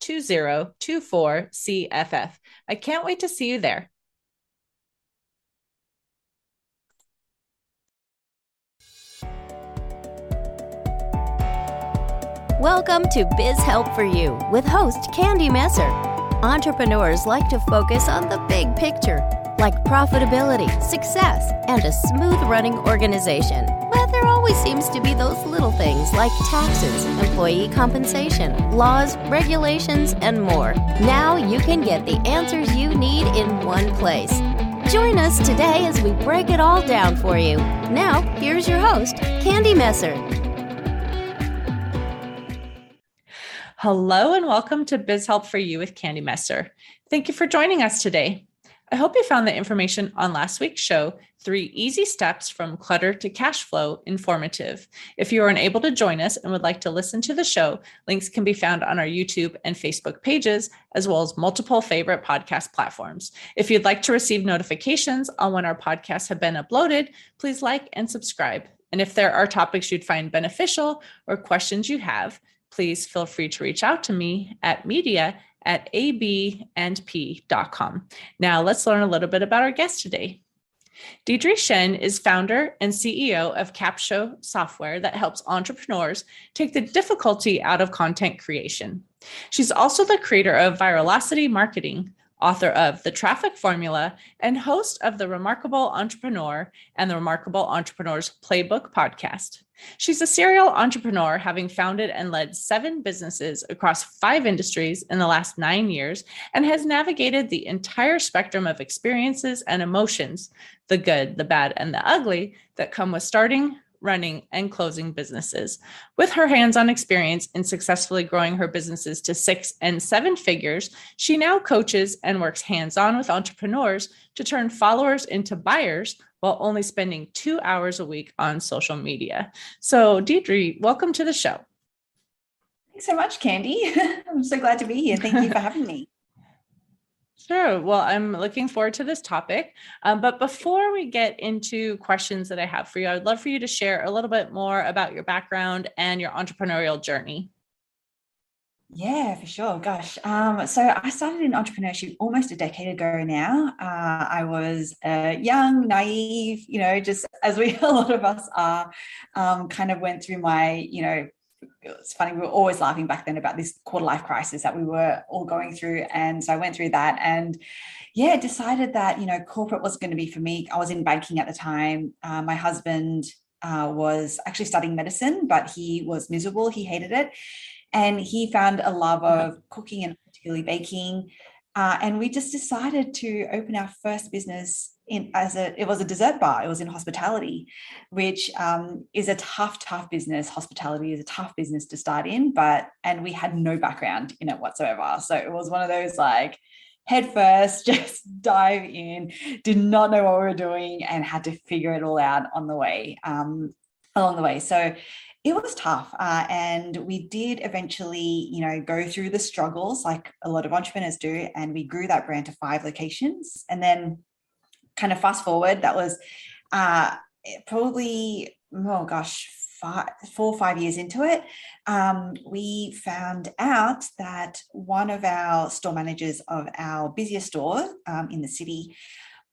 2024 CFF. I can't wait to see you there. Welcome to Biz Help for You with host Candy Messer. Entrepreneurs like to focus on the big picture, like profitability, success, and a smooth running organization. But there always seems to be those little things like taxes, employee compensation, laws, regulations, and more. Now you can get the answers you need in one place. Join us today as we break it all down for you. Now, here's your host, Candy Messer. Hello and welcome to Biz Help for You with Candy Messer. Thank you for joining us today. I hope you found the information on last week's show, Three Easy Steps from Clutter to Cash Flow, informative. If you are unable to join us and would like to listen to the show, links can be found on our YouTube and Facebook pages, as well as multiple favorite podcast platforms. If you'd like to receive notifications on when our podcasts have been uploaded, please like and subscribe. And if there are topics you'd find beneficial or questions you have, please feel free to reach out to me at media at abandp.com. Now, let's learn a little bit about our guest today. Deidre Tshien is founder and CEO of Capsho Software that helps entrepreneurs take the difficulty out of content creation. She's also the creator of Viralocity Marketing, author of The Traffic Formula, and host of The Remarkable Entrepreneur and The Remarkable Entrepreneur's Playbook podcast. She's a serial entrepreneur, having founded and led seven businesses across five industries in the last nine years, and has navigated the entire spectrum of experiences and emotions the good, the bad, and the ugly that come with starting, running, and closing businesses. With her hands on experience in successfully growing her businesses to six and seven figures, she now coaches and works hands on with entrepreneurs to turn followers into buyers while only spending two hours a week on social media. So, Deidre, welcome to the show. Thanks so much, Candy. I'm so glad to be here. Thank you for having me. Sure. Well, I'm looking forward to this topic. Um, but before we get into questions that I have for you, I'd love for you to share a little bit more about your background and your entrepreneurial journey. Yeah, for sure. Gosh. Um, so I started in entrepreneurship almost a decade ago now. Uh, I was uh, young, naive, you know, just as we, a lot of us are, um, kind of went through my, you know, it's funny, we were always laughing back then about this quarter life crisis that we were all going through. And so I went through that and yeah, decided that, you know, corporate was going to be for me. I was in banking at the time. Uh, my husband uh, was actually studying medicine, but he was miserable. He hated it. And he found a love of cooking and particularly baking. Uh, and we just decided to open our first business in as a it was a dessert bar it was in hospitality which um, is a tough tough business. Hospitality is a tough business to start in but and we had no background in it whatsoever. So it was one of those like head first just dive in did not know what we were doing and had to figure it all out on the way um, along the way. So it was tough uh, and we did eventually you know go through the struggles like a lot of entrepreneurs do and we grew that brand to five locations. And then kind of fast forward, that was uh, probably, oh gosh, five, four or five years into it, um, we found out that one of our store managers of our busiest store um, in the city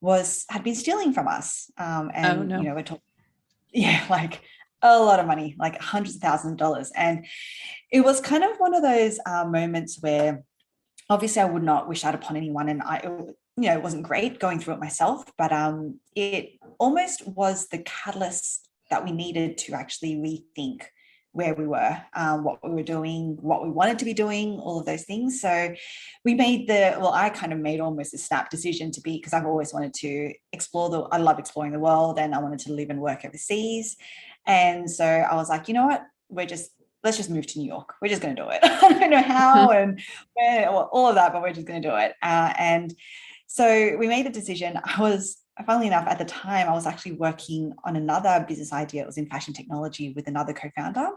was had been stealing from us. Um, oh, and, oh, no. you know, we're talking, yeah, like a lot of money, like hundreds of thousands of dollars. And it was kind of one of those uh, moments where obviously I would not wish that upon anyone. And I, you know, it wasn't great going through it myself, but um, it almost was the catalyst that we needed to actually rethink where we were, um, what we were doing, what we wanted to be doing, all of those things. So we made the, well, I kind of made almost a snap decision to be, because I've always wanted to explore the, I love exploring the world and I wanted to live and work overseas. And so I was like, you know what, we're just, let's just move to New York. We're just going to do it. I don't know how and where, all of that, but we're just going to do it. Uh, and so we made the decision. I was, funnily enough, at the time, I was actually working on another business idea. It was in fashion technology with another co founder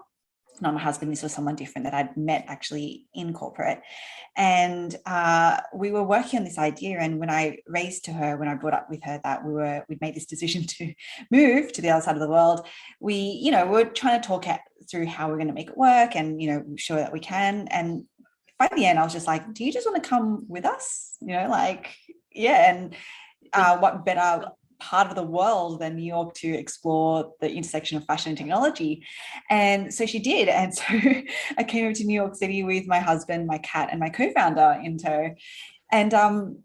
not my husband, this was someone different that I'd met actually in corporate. And uh, we were working on this idea. And when I raised to her, when I brought up with her that we were, we'd made this decision to move to the other side of the world, we, you know, we are trying to talk through how we're going to make it work and, you know, show that we can. And by the end, I was just like, do you just want to come with us? You know, like, yeah. And uh, what better part of the world than New York to explore the intersection of fashion and technology. And so she did. And so I came over to New York City with my husband, my cat, and my co-founder in tow. And um,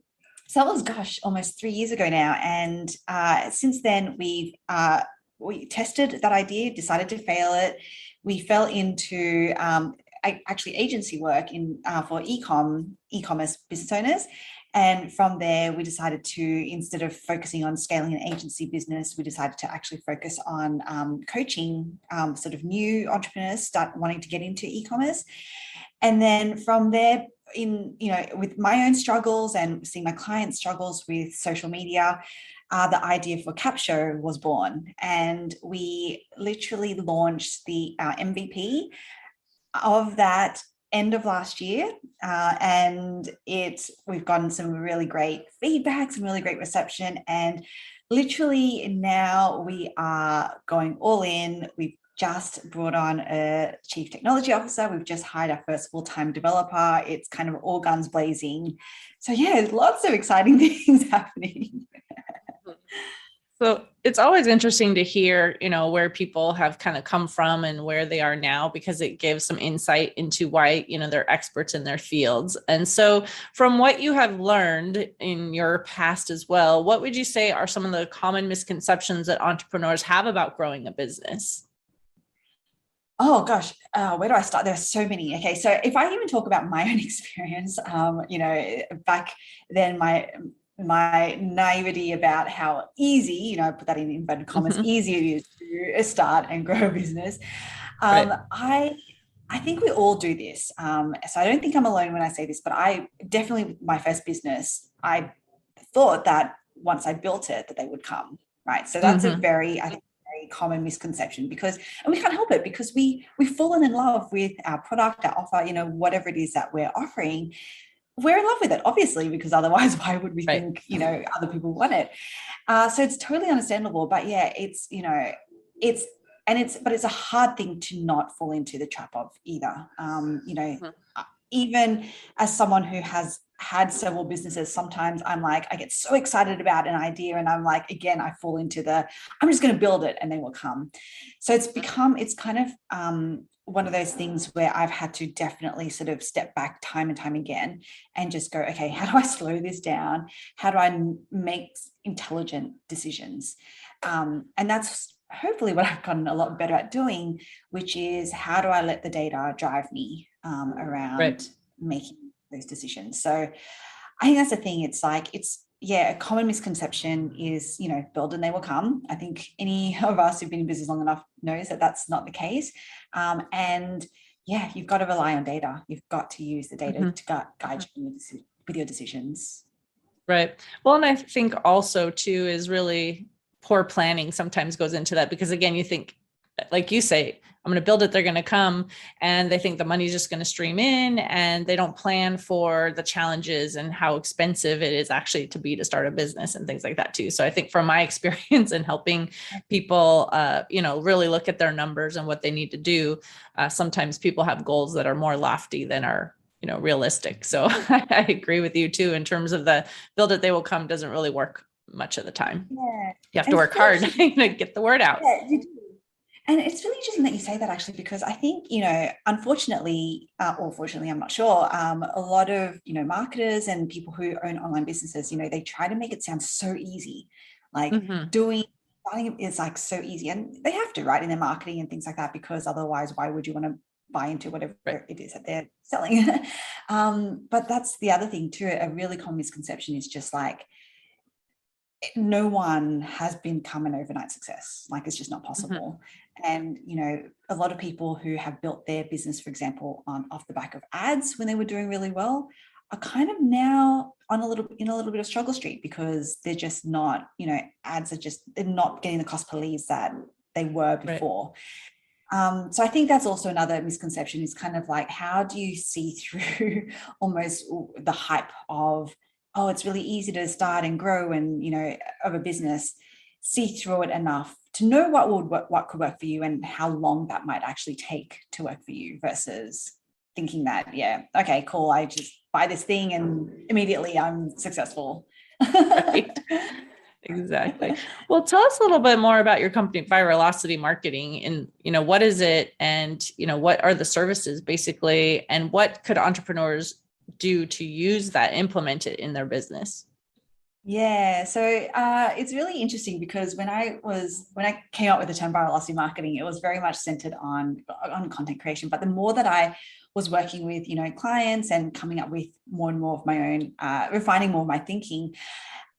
so that was, gosh, almost three years ago now. And uh, since then, we've uh, we tested that idea, decided to fail it. We fell into um, actually agency work in uh, for ecom e-commerce business owners and from there, we decided to, instead of focusing on scaling an agency business, we decided to actually focus on um, coaching um, sort of new entrepreneurs start wanting to get into e-commerce. And then from there, in you know, with my own struggles and seeing my clients' struggles with social media, uh, the idea for Capsho was born, and we literally launched the uh, MVP of that end of last year uh, and it's we've gotten some really great feedback some really great reception and literally now we are going all in. We've just brought on a chief technology officer. We've just hired our first full-time developer. It's kind of all guns blazing. So yeah lots of exciting things happening So it's always interesting to hear, you know, where people have kind of come from and where they are now because it gives some insight into why, you know, they're experts in their fields. And so from what you have learned in your past as well, what would you say are some of the common misconceptions that entrepreneurs have about growing a business? Oh gosh, uh, where do I start? There are so many. Okay, so if I even talk about my own experience, um, you know, back then, my my naivety about how easy, you know, I put that in inverted commas, easy it is to start and grow a business. Um, right. I I think we all do this. Um, so I don't think I'm alone when I say this, but I definitely my first business, I thought that once I built it, that they would come. Right. So that's mm-hmm. a very, I think, very common misconception because and we can't help it because we we've fallen in love with our product, our offer, you know, whatever it is that we're offering we're in love with it, obviously, because otherwise, why would we right. think, you know, other people want it? Uh, so it's totally understandable. But yeah, it's, you know, it's, and it's, but it's a hard thing to not fall into the trap of either. Um, you know, mm-hmm. even as someone who has had several businesses, sometimes I'm like, I get so excited about an idea and I'm like, again, I fall into the, I'm just going to build it and they will come. So it's become, it's kind of, um, one of those things where I've had to definitely sort of step back time and time again and just go, okay, how do I slow this down? How do I make intelligent decisions? Um, and that's hopefully what I've gotten a lot better at doing, which is how do I let the data drive me um, around right. making those decisions? So I think that's the thing. It's like, it's, yeah, a common misconception is, you know, build and they will come. I think any of us who've been in business long enough knows that that's not the case. Um, and yeah, you've got to rely on data. You've got to use the data mm-hmm. to guide you with your decisions. Right. Well, and I think also too is really poor planning sometimes goes into that because again, you think, like you say, I'm going to build it, they're going to come. And they think the money's just going to stream in and they don't plan for the challenges and how expensive it is actually to be to start a business and things like that too. So I think from my experience in helping people, uh, you know, really look at their numbers and what they need to do, uh, sometimes people have goals that are more lofty than are you know realistic so i agree with you too in terms of the build it they will come doesn't really work much of the time yeah you have to and work hard to get the word out yeah, you do And it's really interesting that you say that actually, because I think, you know, unfortunately, uh, or fortunately, I'm not sure, um, a lot of, you know, marketers and people who own online businesses, you know, they try to make it sound so easy. Like mm-hmm. doing starting is like so easy. And they have to, right, in their marketing and things like that, because otherwise, why would you want to buy into whatever right. it is that they're selling? um, but that's the other thing too. A really common misconception is just like, no one has become an overnight success like it's just not mm-hmm. possible. And you know a lot of people who have built their business for example on off the back of ads when they were doing really well are kind of now on a little in a little bit of struggle street because they're just not you know ads are just they're not getting the cost per leads that they were before right. Um, so I think that's also another misconception is kind of like how do you see through almost the hype of oh, it's really easy to start and grow and, you know, of a business, see through it enough to know what would what, what could work for you and how long that might actually take to work for you versus thinking that, yeah, okay, cool, I just buy this thing and immediately I'm successful. right. Exactly. Well, tell us a little bit more about your company, Viralocity Marketing, and you know what is it, and you know what are the services basically, and what could entrepreneurs do to use that, implement it in their business? Yeah, so uh, it's really interesting because when I was when I came up with the term viralocity marketing, it was very much centered on on content creation. But the more that I was working with you know clients and coming up with more and more of my own, uh, refining more of my thinking,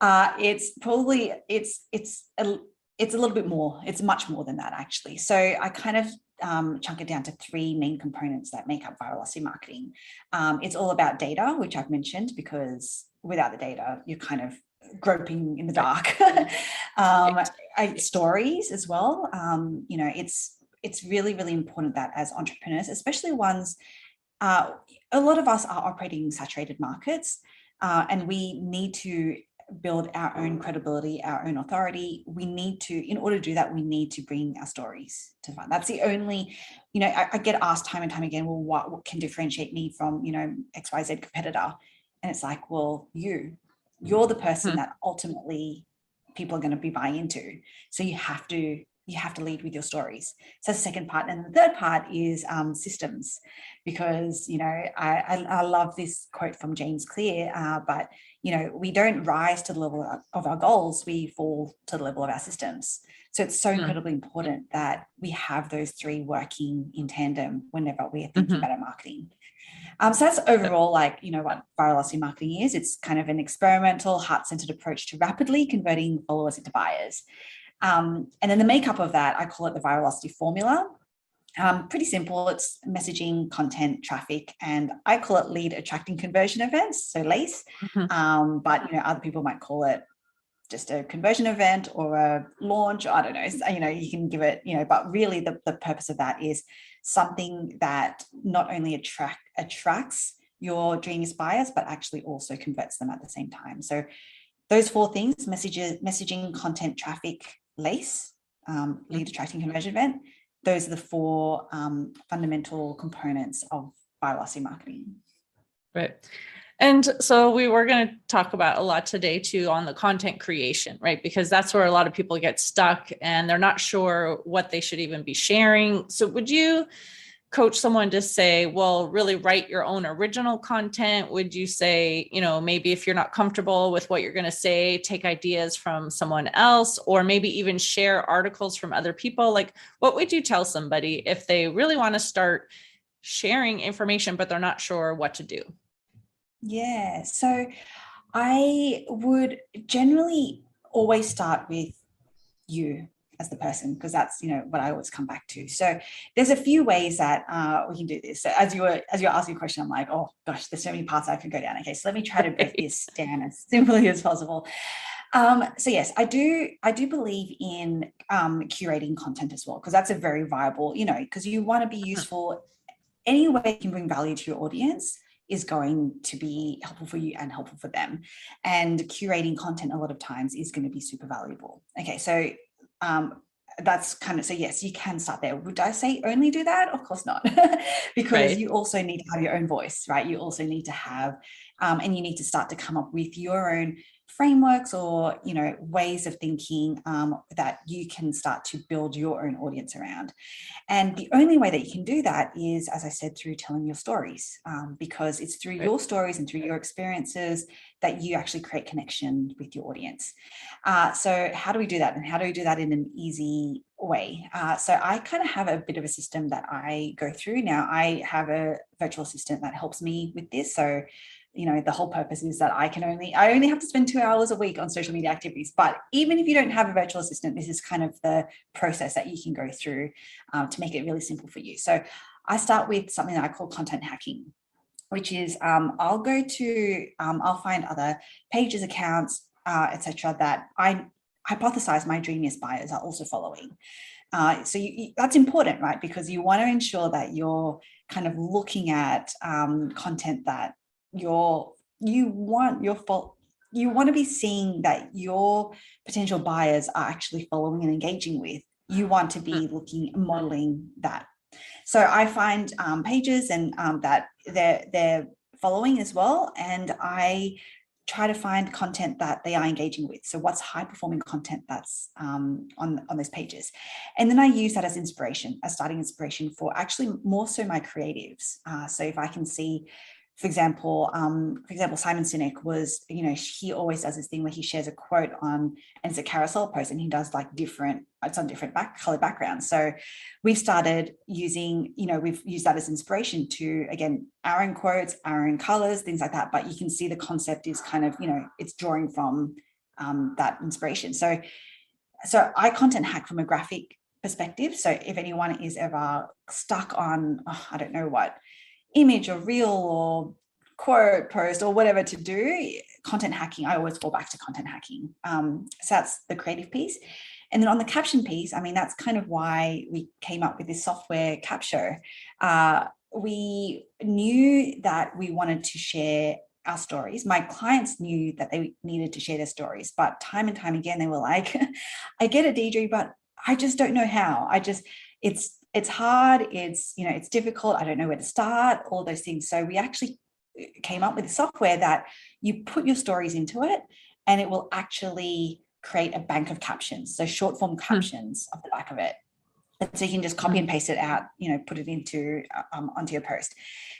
uh, it's probably it's it's a, it's a little bit more. It's much more than that actually. So I kind of um, chunk it down to three main components that make up viralocity marketing. Um, it's all about data, which I've mentioned, because without the data, you're kind of groping in the dark. um, I, stories as well. Um, you know, it's it's really really important that as entrepreneurs, especially ones, uh, a lot of us are operating saturated markets, uh, and we need to build our own credibility, our own authority, we need to, in order to do that, we need to bring our stories to fun. That's the only, you know, I, I, get asked time and time again, well, what, what can differentiate me from, you know, XYZ competitor? And it's like, well, you, you're the person hmm. that ultimately people are going to be buying into. So you have to you have to lead with your stories. So the second part, and the third part is um, systems, because you know I, I, I love this quote from James Clear, uh, but you know we don't rise to the level of our goals, we fall to the level of our systems. So it's so mm. incredibly important that we have those three working in tandem whenever we're thinking mm-hmm. about our marketing. Um, so that's overall like you know what viralocity marketing is. It's kind of an experimental, heart-centered approach to rapidly converting followers into buyers. Um, and then the makeup of that, I call it the virality formula. Um, pretty simple. It's messaging, content, traffic, and I call it lead attracting conversion events, so LACE. Mm-hmm. Um, but you know, other people might call it just a conversion event or a launch. I don't know. You know, you can give it. You know, but really, the, the purpose of that is something that not only attract attracts your dreams buyers, but actually also converts them at the same time. So those four things: messages, messaging, content, traffic, LACE, um, lead attracting conversion event. Those are the four um, fundamental components of viralocity marketing. Right. And so we were going to talk about a lot today too on the content creation, right? Because that's where a lot of people get stuck and they're not sure what they should even be sharing. So would you coach someone to say, well, really write your own original content? Would you say, you know, maybe if you're not comfortable with what you're going to say, take ideas from someone else, or maybe even share articles from other people? Like, what would you tell somebody if they really want to start sharing information, but they're not sure what to do? Yeah. So I would generally always start with you as the person because that's you know what I always come back to. So there's a few ways that uh, we can do this. So as you were as you're asking a question, I'm like, oh gosh, there's so many paths I can go down. Okay, so let me try to break this down as simply as possible. Um, so yes, I do. I do believe in um, curating content as well because that's a very viable. You know, because you want to be uh-huh. useful. Any way you can bring value to your audience is going to be helpful for you and helpful for them. And curating content a lot of times is going to be super valuable. Okay, so um, that's kind of so yes you can start there. Would i say only do that? Of course not. Because right. you also need to have your own voice right? You also need to have um, and you need to start to come up with your own frameworks or you know ways of thinking um, that you can start to build your own audience around. And the only way that you can do that is as i said through telling your stories um, because it's through your stories and through your experiences that you actually create connection with your audience. Uh, so how do we do that? And how do we do that in an easy way? Uh, so i kind of have a bit of a system that i go through. Now i have a virtual assistant that helps me with this. So you know the whole purpose is that i can only i only have to spend two hours a week on social media activities. But even if you don't have a virtual assistant this is kind of the process that you can go through um, to make it really simple for you. So i start with something that i call content hacking which is um, i'll go to um, i'll find other pages accounts uh, etc that i hypothesize my dreamiest buyers are also following. Uh, so you, that's important right? Because you want to ensure that you're kind of looking at um, content that your you want your fault you want to be seeing that your potential buyers are actually following and engaging with. You want to be mm. looking modeling that. So i find um, pages and um, that they're they're following as well and i try to find content that they are engaging with. So what's high performing content that's um, on on those pages? And then i use that as inspiration as starting inspiration for actually more so my creatives. Uh, so if i can see for example, um, for example, Simon Sinek was, you know, he always does this thing where he shares a quote on, and it's a carousel post, and he does like different, it's on different back color backgrounds. So we've started using, you know, we've used that as inspiration to again our own quotes, our own colors, things like that. But you can see the concept is kind of, you know, it's drawing from um, that inspiration. So, so I content hack from a graphic perspective. So if anyone is ever stuck on, oh, I don't know what image or reel or quote post or whatever to do content hacking i always fall back to content hacking um, so that's the creative piece and then on the caption piece i mean that's kind of why we came up with this software Capsho uh, we knew that we wanted to share our stories. My clients knew that they needed to share their stories, but time and time again, they were like, I get it, Deidre, but I just don't know how. I just, it's it's hard it's you know it's difficult i don't know where to start all those things so we actually uh, came up with software that you put your stories into it and it will actually create a bank of captions so short form hmm. captions hmm. of the back of it so you can just copy and paste it out you know put it into uh, um, onto your post.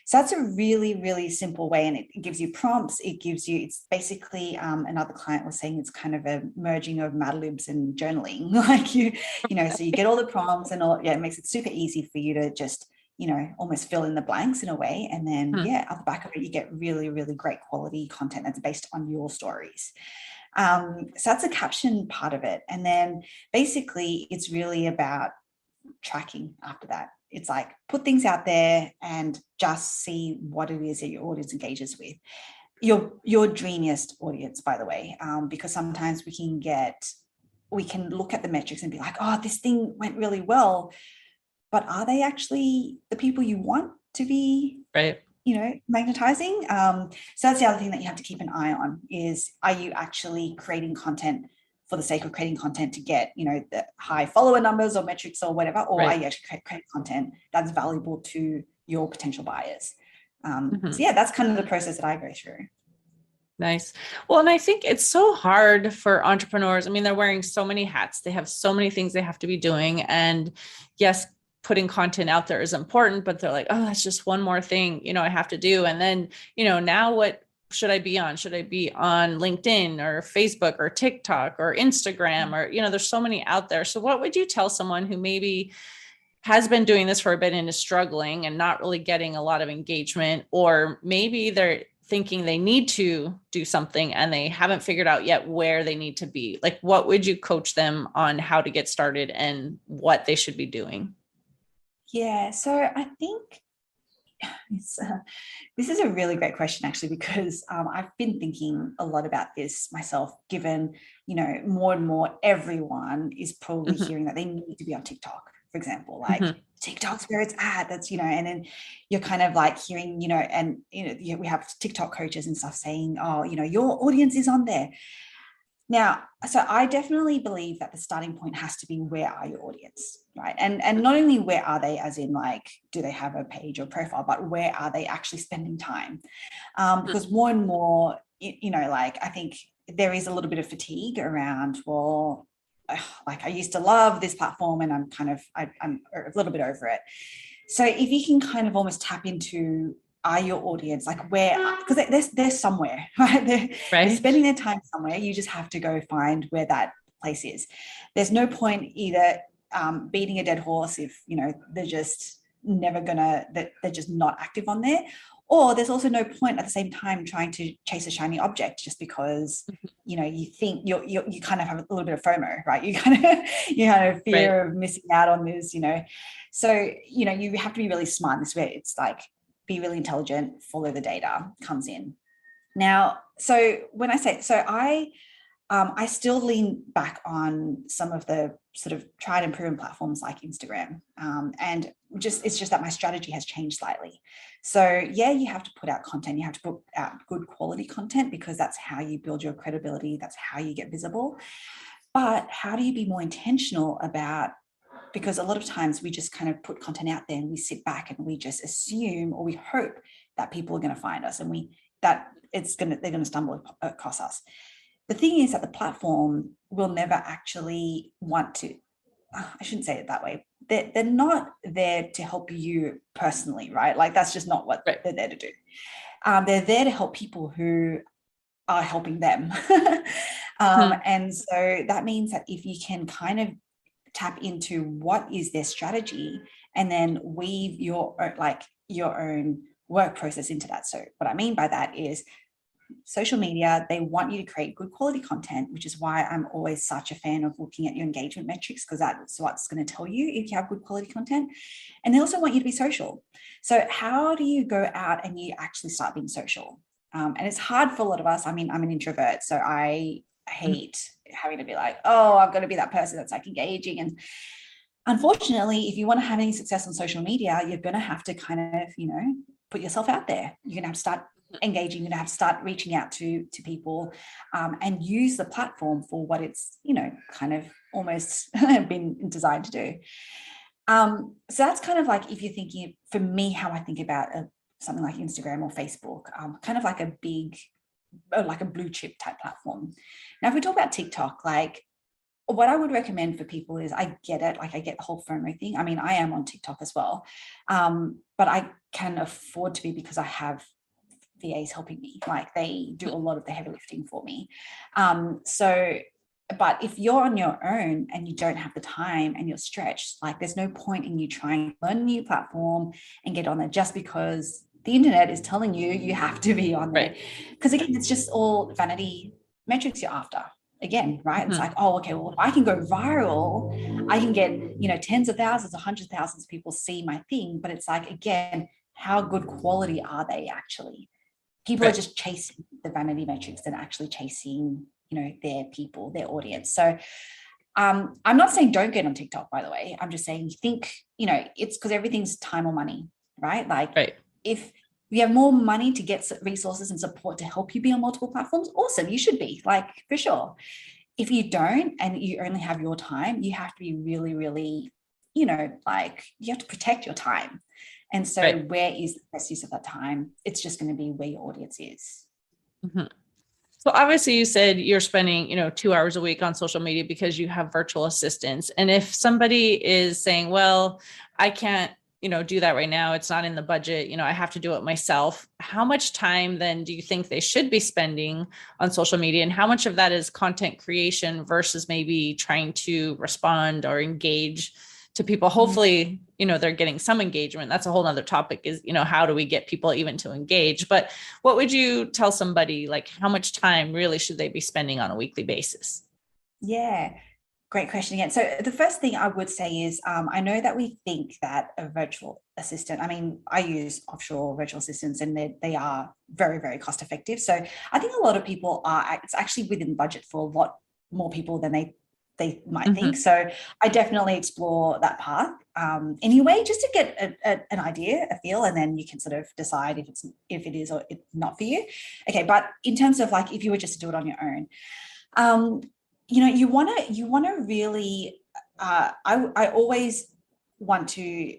So that's a really really simple way and it, gives you prompts. It gives you it's basically um, another client was saying it's kind of a merging of madlibs and journaling. Like you you know so you get all the prompts and all yeah it makes it super easy for you to just you know almost fill in the blanks in a way and then hmm. yeah at the back of it you get really really great quality content that's based on your stories. Um, so that's a caption part of it and then basically it's really about tracking after that. It's like put things out there and just see what it is that your audience engages with. Your your dreamiest audience, by the way, um, because sometimes we can get we can look at the metrics and be like, oh, this thing went really well, but are they actually the people you want to be? Right you know magnetizing um, so that's the other thing that you have to keep an eye on is are you actually creating content for the sake of creating content to get you know the high follower numbers or metrics or whatever or right. are you actually create, create content that's valuable to your potential buyers um, mm-hmm. so yeah that's kind of the process that i go through Nice. Well, and I think it's so hard for entrepreneurs. I mean, they're wearing so many hats, they have so many things they have to be doing. And yes, putting content out there is important, but they're like, oh, that's just one more thing, you know, I have to do. And then, you know, now what should I be on? Should I be on LinkedIn or Facebook or TikTok or Instagram mm. or, you know, there's so many out there. So, what would you tell someone who maybe has been doing this for a bit and is struggling and not really getting a lot of engagement, or maybe they're thinking they need to do something and they haven't figured out yet where they need to be? Like, what would you coach them on how to get started and what they should be doing? Yeah. So, I think uh, this is a really great question, actually, because um, I've been thinking a lot about this myself, given, you know, more and more everyone is probably mm-hmm. hearing that they need to be on TikTok, for example. Like, mm-hmm. TikTok's where it's at. That's, you know, and then you're kind of like hearing, you know, and, you know, we have TikTok coaches and stuff saying, oh, you know, your audience is on there. Now, so I definitely believe that the starting point has to be where are your audience, right? And and not only where are they, as in like, do they have a page or profile, but where are they actually spending time? Um, hmm. because more and more, you know, like I think there is a little bit of fatigue around, well, like I used to love this platform and I'm kind of, I, I'm a little bit over it. So if you can kind of almost tap into are your audience? Like where because they're, they're somewhere right? They're, right. they're spending their time somewhere. You just have to go find where that place is. There's no point either um, beating a dead horse if you know they're just never gonna that they're just not active on there. Or there's also no point at the same time trying to chase a shiny object just because mm-hmm. you know you think you're, you're, you kind of have a little bit of fomo right? You kind of you kind of fear right. of missing out on this you know? So you know you have to be really smart in this way. It's like be really intelligent follow the data comes in now so when i say so i um, I still lean back on some of the sort of tried and proven platforms like Instagram. Um, and just it's just that my strategy has changed slightly. So yeah, you have to put out content. You have to put out good quality content because that's how you build your credibility. That's how you get visible. But how do you be more intentional about because a lot of times we just kind of put content out there and we sit back and we just assume or we hope that people are going to find us and we that it's going to they're going to stumble across us. The thing is that the platform will never actually want to ah, i shouldn't say it that way. They're, they're not there to help you personally right? Like that's just not what right. they're there to do. Um, they're there to help people who are helping them. Um, hmm. and so that means that if you can kind of tap into what is their strategy and then weave your like your own work process into that so what i mean by that is social media, they want you to create good quality content, which is why I'm always such a fan of looking at your engagement metrics because that's what's going to tell you if you have good quality content. And they also want you to be social. So, how do you go out and you actually start being social? Um, and it's hard for a lot of us. I mean, I'm an introvert, so I hate having to be like, oh, I've got to be that person that's like engaging. And unfortunately, if you want to have any success on social media, you're going to have to kind of, you know, put yourself out there. You're going to have to start engaging you're going to have to start reaching out to to people um, and use the platform for what it's you know kind of almost been designed to do um, so that's kind of like if you're thinking for me how i think about a, something like instagram or facebook um, kind of like a big uh, like a blue chip type platform now if we talk about tiktok like what I would recommend for people is I get it, like I get the whole FOMO thing. I mean, I am on TikTok as well, um, but I can afford to be because I have VAs helping me. Like they do a lot of the heavy lifting for me. Um, so, but if you're on your own and you don't have the time and you're stretched, like there's no point in you trying to learn a new platform and get on there just because the internet is telling you you have to be on there. Because again, it's just all vanity metrics you're after again, right? It's mm-hmm. like, oh, okay, well, if I can go viral, I can get, you know, tens of thousands, a hundred thousands of people see my thing. But it's like, again, how good quality are they actually? people right. are just chasing the vanity metrics and actually chasing you know their people their audience so um, i'm not saying don't get on tiktok by the way i'm just saying think you know it's because everything's time or money right like right. If you have more money to get resources and support to help you be on multiple platforms awesome you should be like for sure if you don't and you only have your time you have to be really really you know like you have to protect your time and so, right. where is the best use of that time? It's just going to be where your audience is. Mm-hmm. So obviously you said you're spending, you know, 2 hours a week on social media because you have virtual assistants. And if somebody is saying, "Well, I can't, you know, do that right now. It's not in the budget. You know, I have to do it myself." How much time then do you think they should be spending on social media and how much of that is content creation versus maybe trying to respond or engage to people mm-hmm. hopefully you know they're getting some engagement that's a whole other topic is you know how do we get people even to engage but what would you tell somebody like how much time really should they be spending on a weekly basis yeah great question again so the first thing i would say is um, i know that we think that a virtual assistant i mean i use offshore virtual assistants and they are very very cost effective so i think a lot of people are it's actually within budget for a lot more people than they they might mm-hmm. think. So I definitely explore that path um, anyway, just to get a, a, an idea, a feel, and then you can sort of decide if it's if it is or it's not for you. Okay, but in terms of like if you were just to do it on your own, um, you know, you want to you want to really. Uh, I I always want to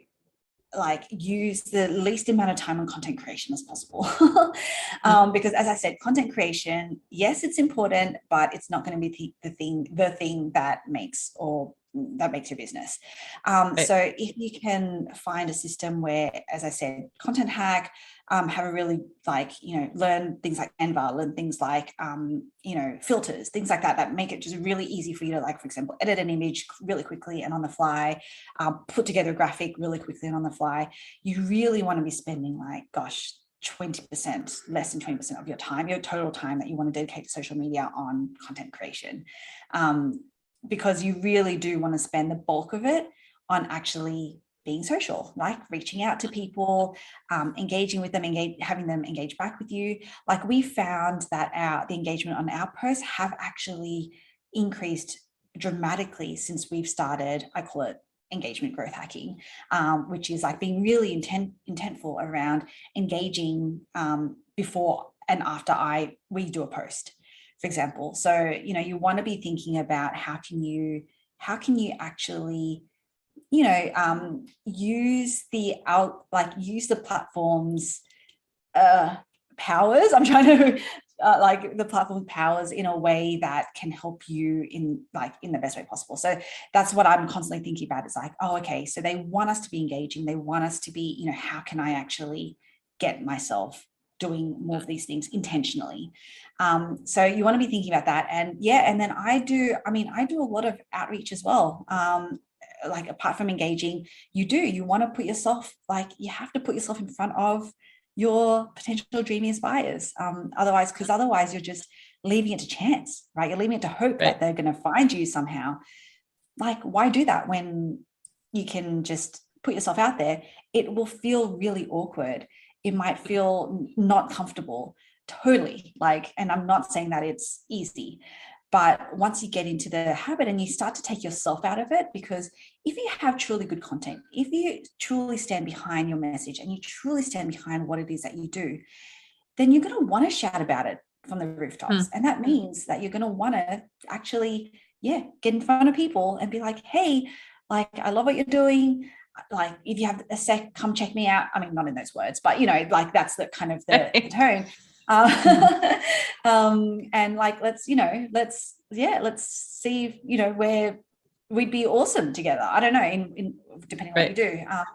like use the least amount of time on content creation as possible um, because as i said content creation yes it's important but it's not going to be the, the thing the thing that makes or that makes your business. Um, so if you can find a system where as i said content hack um, have a really like you know learn things like Canva, learn things like um, you know filters, things like that that make it just really easy for you to like, for example, edit an image really quickly and on the fly, um, put together a graphic really quickly and on the fly. You really want to be spending like, gosh, 20% less than 20% of your time your total time that you want to dedicate to social media on content creation. Um, because you really do want to spend the bulk of it on actually being social, like reaching out to people, um, engaging with them, engage, having them engage back with you. Like we found that our the engagement on our posts have actually increased dramatically since we've started. I call it engagement growth hacking, um, which is like being really intent intentful around engaging um, before and after I we do a post, for example. So you know you want to be thinking about how can you how can you actually you know um, use the out like use the platforms uh, powers i'm trying to uh, like the platform powers in a way that can help you in like in the best way possible so that's what i'm constantly thinking about it's like oh okay so they want us to be engaging they want us to be you know how can i actually get myself doing more of these things intentionally. Um, so you want to be thinking about that and yeah and then i do i mean i do a lot of outreach as well. Um, like apart from engaging you do you want to put yourself like you have to put yourself in front of your potential dreamiest buyers um, otherwise because otherwise you're just leaving it to chance right? You're leaving it to hope right. that they're going to find you somehow. Like why do that when you can just put yourself out there? It will feel really awkward it might feel not comfortable totally like and i'm not saying that it's easy but once you get into the habit and you start to take yourself out of it, because if you have truly good content, if you truly stand behind your message and you truly stand behind what it is that you do, then you're going to want to shout about it from the rooftops. Mm. And that means that you're going to want to actually, yeah, get in front of people and be like, hey, like, I love what you're doing. Like, if you have a sec, come check me out. I mean, not in those words, but you know, like that's the kind of the, the tone. Uh, um, and like let's you know let's yeah let's see you know where we'd be awesome together. I don't know in, in depending on what you do. Um,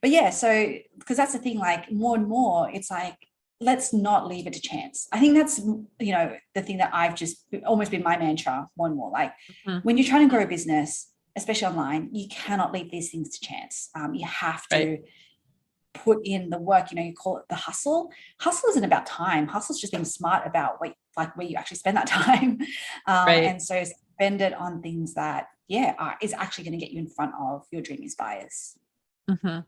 but yeah so because that's the thing like more and more it's like let's not leave it to chance. I think that's you know the thing that i've just almost been my mantra more and more. Like mm-hmm. when you're trying to grow a business especially online you cannot leave these things to chance. Um, you have to right. put in the work you know you call it the hustle. Hustle isn't about time. Hustle is just being smart about what like where you actually spend that time. Um, right. and so spend it on things that yeah are, is actually going to get you in front of your dreamiest buyers. Mm-hmm.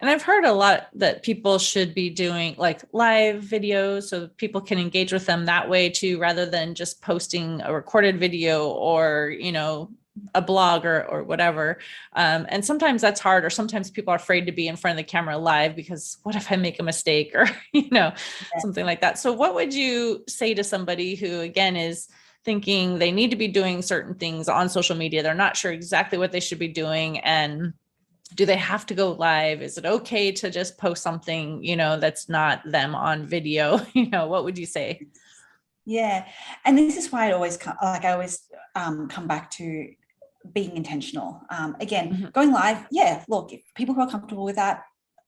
and i've heard a lot that people should be doing like live videos so people can engage with them that way too rather than just posting a recorded video or you know a blog or or whatever um, and sometimes that's hard or sometimes people are afraid to be in front of the camera live because what if i make a mistake or you know yeah. something like that. So what would you say to somebody who again is thinking they need to be doing certain things on social media they're not sure exactly what they should be doing and do they have to go live? Is it okay to just post something you know that's not them on video? You know what would you say? Yeah and this is why i always come like i always um, come back to being intentional. Um, again, mm-hmm. going live, yeah, look, if people who are comfortable with that,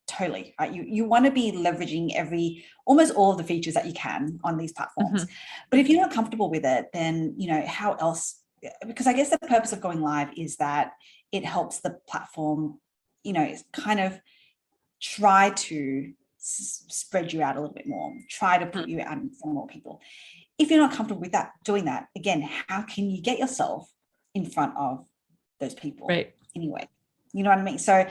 totally. Right? You you want to be leveraging every almost all of the features that you can on these platforms. Mm-hmm. But if you're not comfortable with it, then you know how else because I guess the purpose of going live is that it helps the platform, you know, kind of try to s- spread you out a little bit more, try to put mm. you out in front more people. If you're not comfortable with that, doing that, again, how can you get yourself in front of those people right. anyway. You know what i mean? So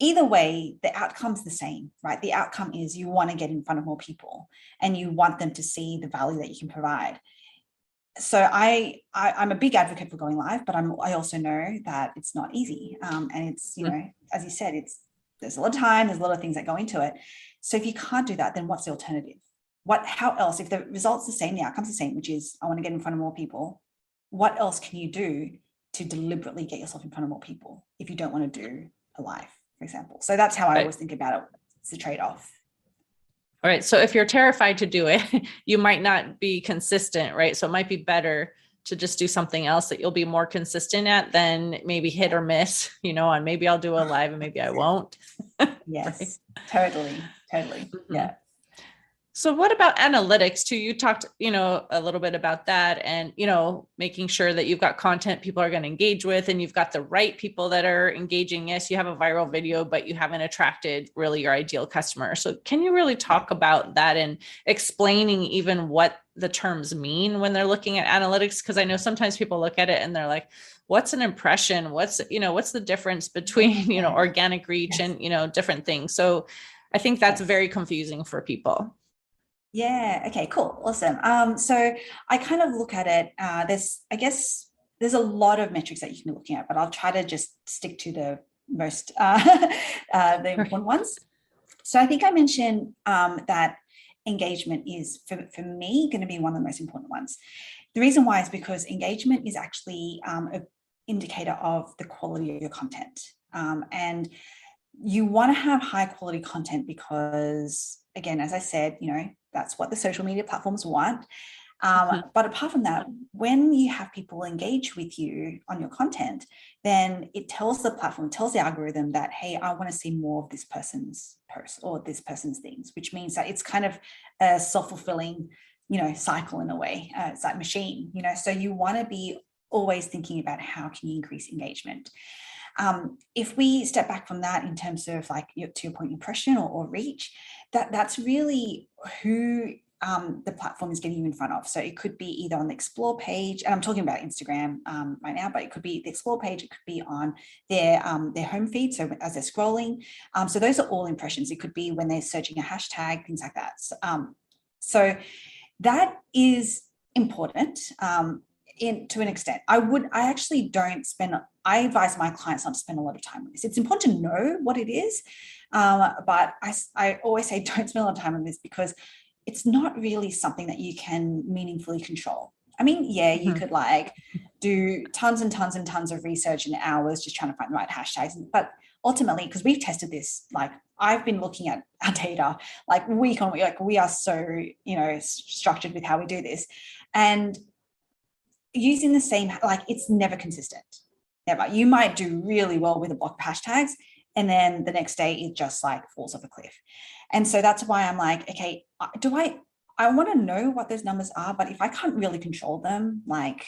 either way the outcome's the same right? The outcome is you want to get in front of more people and you want them to see the value that you can provide. So I, I am a big advocate for going live but i'm i also know that it's not easy um, and it's you mm. know as you said it's there's a lot of time there's a lot of things that go into it. So if you can't do that then what's the alternative? What how else? If the results the same the outcome's the same which is i want to get in front of more people what else can you do to deliberately get yourself in front of more people if you don't want to do a live for example. So that's how I always think about it. It's a trade-off. All right. So if you're terrified to do it, you might not be consistent, right? So it might be better to just do something else that you'll be more consistent at than maybe hit or miss, you know, on maybe I'll do a live and maybe I won't. Yes, totally, totally. Mhm. Yeah. So what about analytics too? You talked, you know, a little bit about that and, you know, making sure that you've got content people are going to engage with and you've got the right people that are engaging. Yes, you have a viral video, but you haven't attracted really your ideal customer. So can you really talk about that and explaining even what the terms mean when they're looking at analytics? Because I know sometimes people look at it and they're like, what's an impression? What's, you know, what's the difference between, you know, organic reach Yes. and, you know, different things. So I think that's very confusing for people. Yeah. Okay. Cool. Awesome. Um, so I kind of look at it. Uh, there's, I guess, there's a lot of metrics that you can be looking at, but I'll try to just stick to the most uh, uh, the important ones. So I think I mentioned um, that engagement is for, for me going to be one of the most important ones. The reason why is because engagement is actually um, an indicator of the quality of your content, um, and you want to have high quality content because, again, as I said, you know that's what the social media platforms want. Um, Mhm. But apart from that, when you have people engage with you on your content, then it tells the platform, tells the algorithm that, hey, I want to see more of this person's post or this person's things, which means that it's kind of a self-fulfilling, you know, cycle in a way. Uh, it's that machine, you know. So you want to be always thinking about how can you increase engagement. Um, if we step back from that in terms of like your, to your point, impression or, or reach, that that's really who um, the platform is getting you in front of. So it could be either on the explore page, and I'm talking about Instagram um, right now, but it could be the explore page. It could be on their um, their home feed. So as they're scrolling, um, so those are all impressions. It could be when they're searching a hashtag, things like that. So, um, so that is important um, in to an extent. I would, I actually don't spend. I advise my clients not to spend a lot of time on this. It's important to know what it is, um, but I always say don't spend a lot of time on this because it's not really something that you can meaningfully control. I mean, yeah, you Mhm. could like do tons and tons and tons of research in hours just trying to find the right hashtags, but ultimately, because we've tested this, like I've been looking at our data like week on week, like we are so you know structured with how we do this, and using the same like it's never consistent. Never. You might do really well with a block of hashtags, and then the next day it just like falls off a cliff. And so that's why I'm like, okay, do I? I want to know what those numbers are, but if I can't really control them, like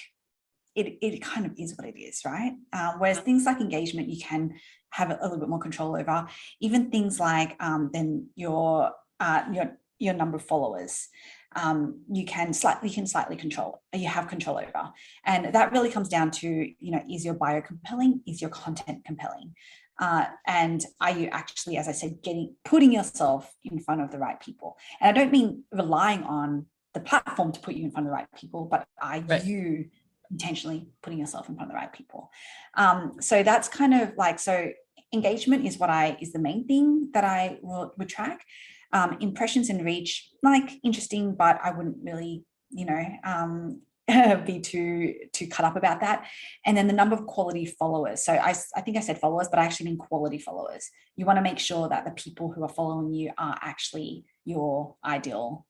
it, it kind of is what it is, right? Um, whereas things like engagement, you can have a, a little bit more control over. Even things like um, then your uh, your your number of followers, um, you can slightly you can slightly control. You have control over, and that really comes down to you know is your bio compelling? Is your content compelling? Uh, and are you actually, as I said, getting putting yourself in front of the right people? And I don't mean relying on the platform to put you in front of the right people, but are Right. you intentionally putting yourself in front of the right people? Um, so that's kind of like so engagement is what I is the main thing that I will, would track. Um, impressions and reach, like interesting, but I wouldn't really, you know, um, be too too cut up about that. And then the number of quality followers. So I, I think I said followers, but I actually mean quality followers. You want to make sure that the people who are following you are actually your ideal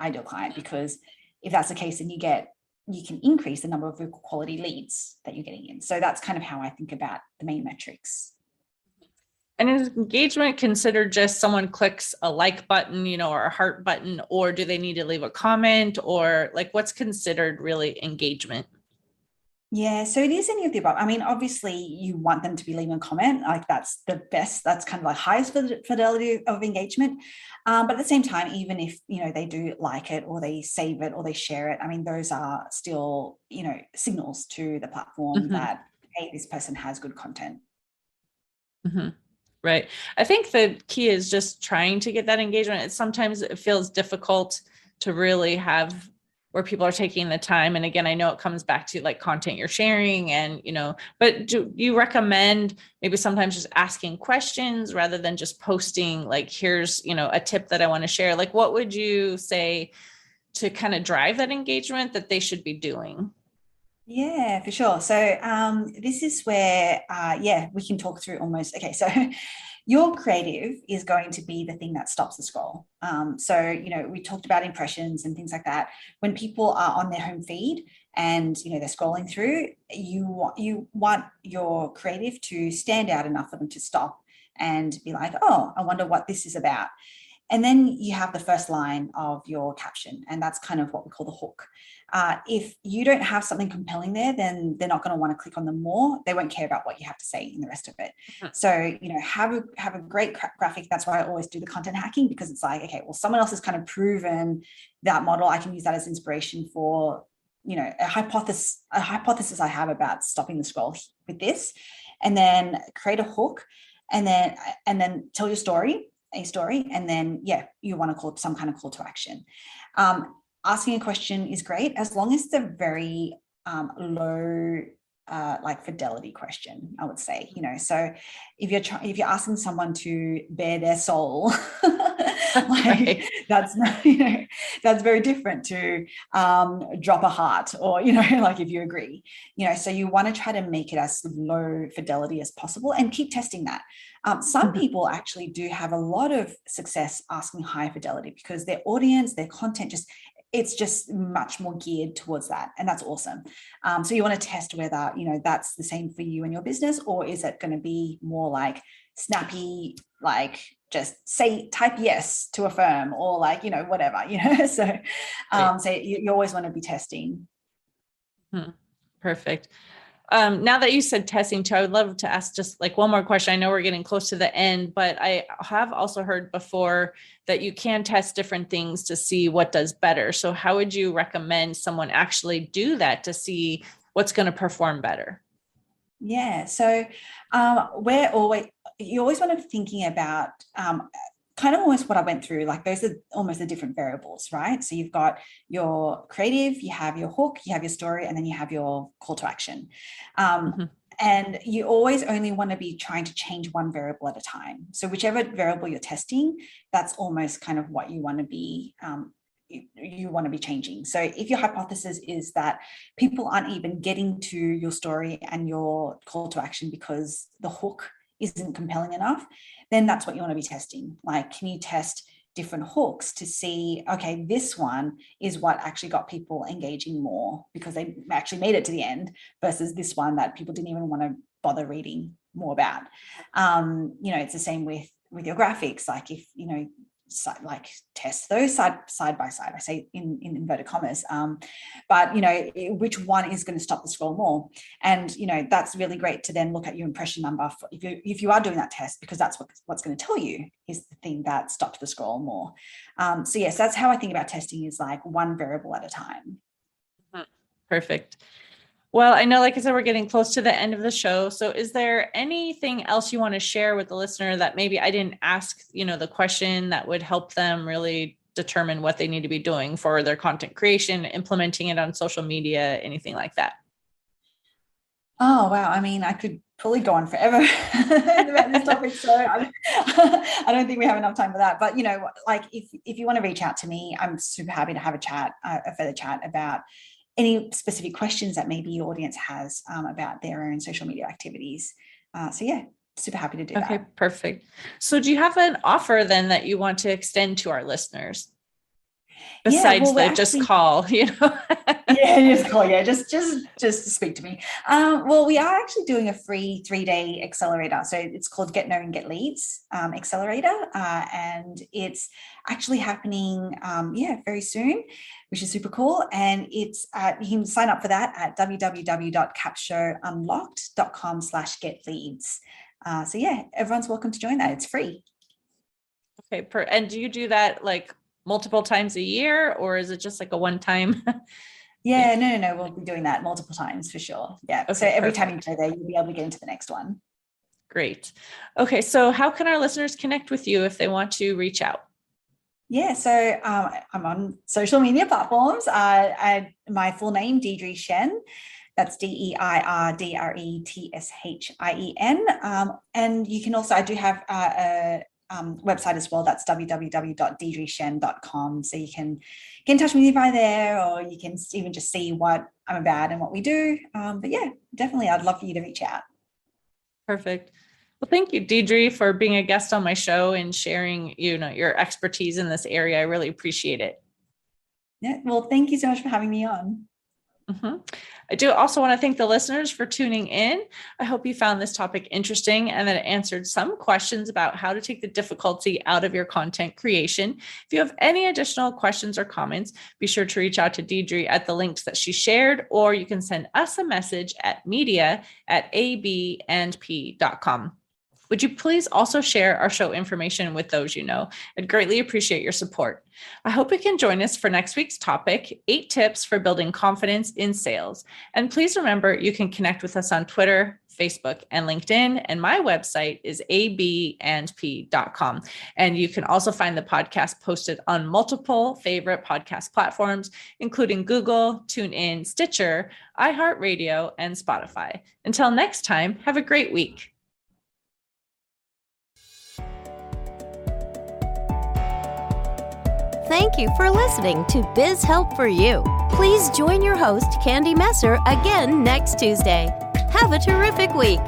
ideal client, because if that's the case, then you get you can increase the number of quality leads that you're getting in. So that's kind of how I think about the main metrics. And is engagement considered just someone clicks a like button, you know, or a heart button, or do they need to leave a comment, or like what's considered really engagement? Yeah, so it is any of the above. I mean, obviously, you want them to be leaving a comment. Like that's the best. That's kind of like highest fidelity of engagement. Um, but at the same time, even if you know they do like it or they save it or they share it, I mean, those are still you know signals to the platform Mhm. that hey, this person has good content. Mhm. Right. I think the key is just trying to get that engagement. It sometimes it feels difficult to really have where people are taking the time. And again, I know it comes back to like content you're sharing and, you know, but do you recommend maybe sometimes just asking questions rather than just posting like, here's, you know, a tip that I want to share? Like, what would you say to kind of drive that engagement that they should be doing? Yeah, for sure. So um, this is where, uh, yeah, we can talk through almost. Okay, so your creative is going to be the thing that stops the scroll. Um, so, you know, we talked about impressions and things like that. When people are on their home feed and you know they're scrolling through, you want you want your creative to stand out enough for them to stop and be like, oh, I wonder what this is about. And then you have the first line of your caption, and that's kind of what we call the hook. Uh, if you don't have something compelling there, then they're not going to want to click on them more. They won't care about what you have to say in the rest of it. Mm-hmm. So you know, have a have a great graphic. That's why I always do the content hacking because it's like, okay, well, someone else has kind of proven that model. I can use that as inspiration for you know a hypothesis a hypothesis I have about stopping the scroll with this, and then create a hook, and then and then tell your story a story and then yeah you want to call some kind of call to action. Um, asking a question is great as long as it's a very um, low uh, like fidelity question i would say you know so if you're trying if you're asking someone to bare their soul like right. that's not you know that's very different to um, drop a heart or you know like if you agree you know so you want to try to make it as low fidelity as possible and keep testing that um, some mm-hmm. people actually do have a lot of success asking high fidelity because their audience, their content just it's just much more geared towards that and that's awesome. Um, so you want to test whether you know that's the same for you and your business or is it going to be more like snappy like just say type yes to affirm or like you know whatever you know? So um so you, you always want to be testing. Hmm. perfect um, now that you said testing too, I would love to ask just like one more question. I know we're getting close to the end, but I have also heard before that you can test different things to see what does better. So, how would you recommend someone actually do that to see what's going to perform better? Yeah. So, um, we're always, you always want to be thinking about um, kind of almost what I went through. Like those are almost the different variables, right? So you've got your creative, you have your hook, you have your story, and then you have your call to action. Um, mm-hmm. And you always only want to be trying to change one variable at a time. So whichever variable you're testing, that's almost kind of what you want to be. Um, you, you want to be changing. So, if your hypothesis is that people aren't even getting to your story and your call to action because the hook isn't compelling enough, then that's what you want to be testing. Like, can you test different hooks to see, okay, this one is what actually got people engaging more because they actually made it to the end versus this one that people didn't even want to bother reading more about. Um, you know, it's the same with with your graphics. Like if you know like test those side side by side. I say in, in inverted commas, um, but you know which one is going to stop the scroll more, and you know that's really great to then look at your impression number for, if you if you are doing that test because that's what what's going to tell you is the thing that stopped the scroll more. Um, so yes, that's how I think about testing is like one variable at a time. Perfect. Well, I know, like I said, we're getting close to the end of the show. So, is there anything else you want to share with the listener that maybe I didn't ask, you know, the question that would help them really determine what they need to be doing for their content creation, implementing it on social media, anything like that? Oh, wow. I mean, I could probably go on forever about this topic. So I, I, don't think we have enough time for that. But, you know, like if, if you want to reach out to me, I'm super happy to have a chat, uh, a further chat about any specific questions that maybe your audience has um, about their own social media activities. Uh, so yeah, super happy to do okay, that. Okay, perfect. So do you have an offer then that you want to extend to our listeners? Besides yeah, well, the just call, you know. yeah, just call. Yeah, just just just speak to me. Um, well, we are actually doing a free three day accelerator. So it's called Get Know and Get Leads um, Accelerator, uh, and it's actually happening. Um, yeah, very soon which is super cool. And it's uh, you can sign up for that at www.capshounlocked.com slash get leads. Uh, so yeah, everyone's welcome to join that. It's free. Okay. Per- and do you do that like multiple times a year or is it just like a one time? yeah, no, no, no. We'll be doing that multiple times for sure. Yeah. Okay, so every perfect. time you go there, you'll be able to get into the next one. Great. Okay. So how can our listeners connect with you if they want to reach out? Yeah, so um, I'm on social media platforms. Uh, I, my full name, Deirdre Tshien. That's D E I R D R E T S H I E N. Um, and you can also, I do have uh, a um, website as well. That's www.deirdretshien.com. So you can get in touch with me by there, or you can even just see what I'm about and what we do. Um, but yeah, definitely, I'd love for you to reach out. Perfect. Well, thank you, Deirdre, for being a guest on my show and sharing, you know, your expertise in this area. I really appreciate it. Yeah. Well, thank you so much for having me on. Mm-hmm. I do also want to thank the listeners for tuning in. I hope you found this topic interesting and that it answered some questions about how to take the difficulty out of your content creation. If you have any additional questions or comments, be sure to reach out to Deirdre at the links that she shared, or you can send us a message at media at abandp.com. Would you please also share our show information with those you know? I'd greatly appreciate your support. I hope you can join us for next week's topic eight tips for building confidence in sales. And please remember, you can connect with us on Twitter, Facebook, and LinkedIn. And my website is abandp.com. And you can also find the podcast posted on multiple favorite podcast platforms, including Google, TuneIn, Stitcher, iHeartRadio, and Spotify. Until next time, have a great week. Thank you for listening to Biz Help for You. Please join your host, Candy Messer, again next Tuesday. Have a terrific week.